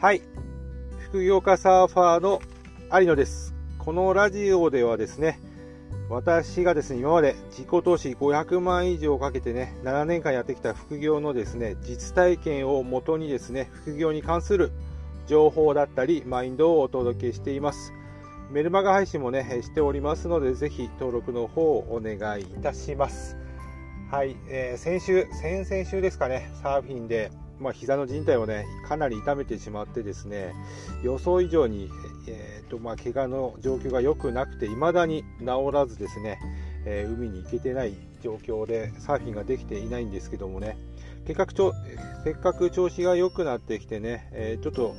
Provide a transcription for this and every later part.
はい。副業家サーファーの有野です。このラジオではですね、私がですね、今まで自己投資500万以上かけてね、7年間やってきた副業のですね、実体験をもとにですね、副業に関する情報だったり、マインドをお届けしています。メルマガ配信もね、しておりますので、ぜひ登録の方をお願いいたします。はい、えー先週、先々週ですかね、サーフィンで、まあ、膝の靭帯をね、かなり痛めてしまってですね、予想以上に、えーとまあ、怪我の状況が良くなくて、未だに治らずですね、えー海に行けてない状況で、サーフィンができていないんですけどもね、結局ちょせっかく調子が良くなってきてね、えーちょっと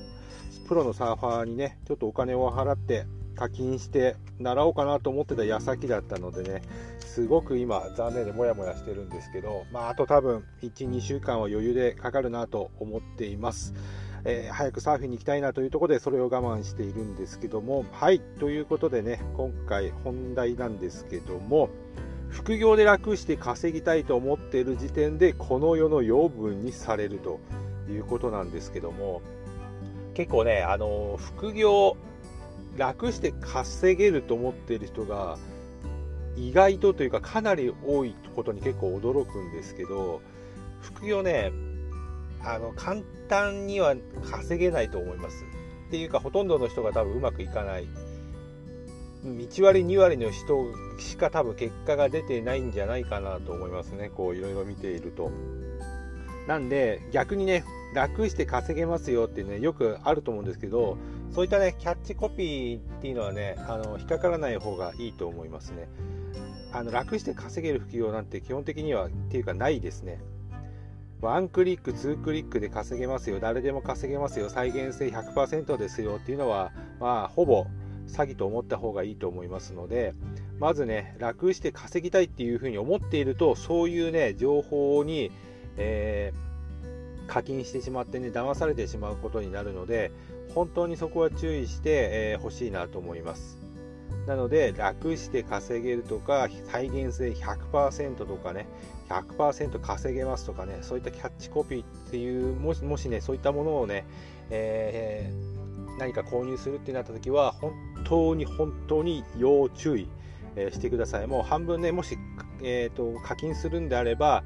プロのサーファーにね、ちょっとお金を払って課金して習おうかなと思ってた矢先だったのでね、すごく今残念でモヤモヤしてるんですけど、まあ、あと多分12週間は余裕でかかるなと思っています、えー早くサーフィンに行きたいなというところでそれを我慢しているんですけども。はいということでね今回本題なんですけども副業で楽して稼ぎたいと思っている時点でこの世の養分にされるということなんですけども。結構ねあの副業楽して稼げると思っている人が意外とというかかなり多いことに結構驚くんですけど副業ねあの簡単には稼げないと思います。っていうかほとんどの人が多分うまくいかない。1割2割の人しか多分結果が出てないんじゃないかなと思いますね。こういろいろ見ていると。なんで逆にね楽して稼げますよってねよくあると思うんですけどそういったねキャッチコピーっていうのはねあの引っかからない方がいいと思いますね。あの楽して稼げる副業なんて基本的にはっていうかないですね。ワンクリック、ツークリックで稼げますよ、誰でも稼げますよ、再現性100%ですよっていうのは、まあ、ほぼ詐欺と思った方がいいと思いますので、まずね、楽して稼ぎたいっていうふうに思っていると、そういうね、情報に、えー課金してしまってね、騙されてしまうことになるので、本当にそこは注意してほ、えーしいなと思います。なので、楽して稼げるとか、再現性100%とかね、100%稼げますとかね、そういったキャッチコピーっていう、もしもしね、そういったものをね、えー何か購入するってなった時は、本当に本当に要注意、してください。もう半分ね、もし、えーと課金するんであれば、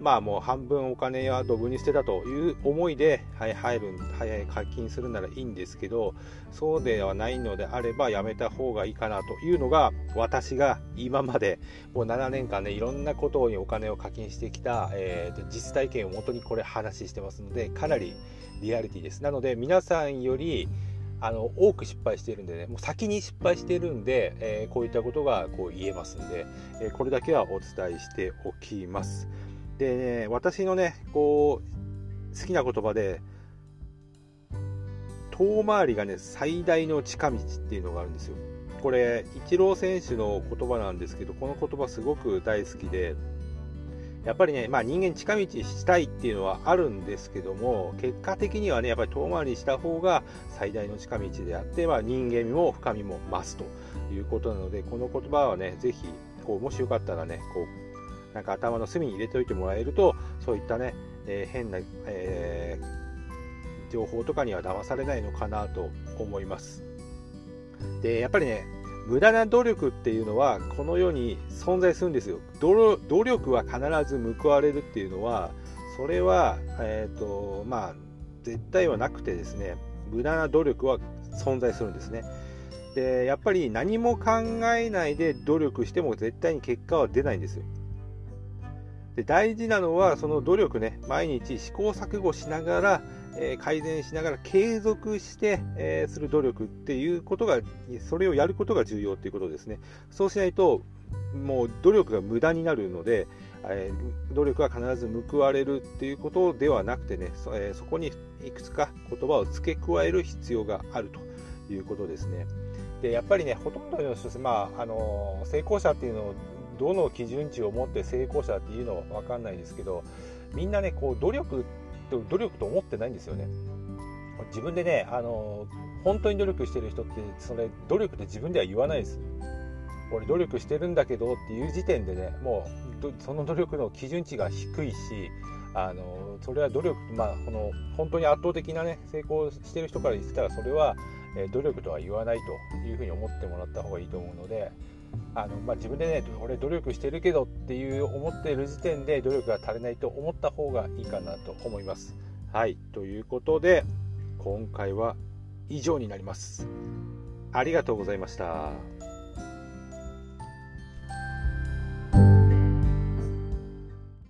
まあもう半分お金はドブに捨てたという思いで、はい、入る、はい、課金するならいいんですけど、そうではないのであればやめた方がいいかなというのが、私が今までもう7年間ね、いろんなことにお金を課金してきた、えーと実体験をもとにこれ話してますので、かなりリアリティです。なので皆さんより、あの多く失敗しているんでね、もう先に失敗しているんで、えーこういったことがこう言えますんで、えーこれだけはお伝えしておきます。でね、私のね、こう、好きな言葉で、遠回りがね、最大の近道っていうのがあるんですよ。これ、イチロー選手の言葉なんですけど、この言葉すごく大好きで、やっぱりね、まあ人間近道したいっていうのはあるんですけども、結果的にはね、やっぱり遠回りした方が最大の近道であって、まあ人間も深みも増すということなので、この言葉はね、ぜひ、こう、もしよかったらね、こう、なんか頭の隅に入れておいてもらえると、そういったね、えー変な、えー情報とかには騙されないのかなと思います。で、やっぱりね、無駄な努力っていうのはこの世に存在するんですよ。努力は必ず報われるっていうのは、それは、えっ、と、まあ、絶対はなくてですね、無駄な努力は存在するんですね。で、やっぱり何も考えないで努力しても絶対に結果は出ないんですよ。で大事なのはその努力ね毎日試行錯誤しながら、えー改善しながら継続して、えーする努力っていうことがそれをやることが重要っていうことですね。そうしないともう努力が無駄になるので、えー努力は必ず報われるっていうことではなくてねそ,、えそこにいくつか言葉を付け加える必要があるということですね。でやっぱりねほとんどの人、まあ、あの成功者っていうのをどの基準値を持って成功者っていうのは分かんないですけどみんなねこう努力と努力と思ってないんですよね。自分でねあの本当に努力してる人ってそれ努力って自分では言わないです。俺努力してるんだけどっていう時点でねもうその努力の基準値が低いしあのそれは努力、まあ、この本当に圧倒的な、ね、成功してる人から言ってたらそれは、え努力とは言わないというふうに思ってもらった方がいいと思うのであの、まあ、自分でね俺努力してるけどっていう思ってる時点で努力が足りないと思った方がいいかなと思います。はいということで今回は以上になります。ありがとうございました。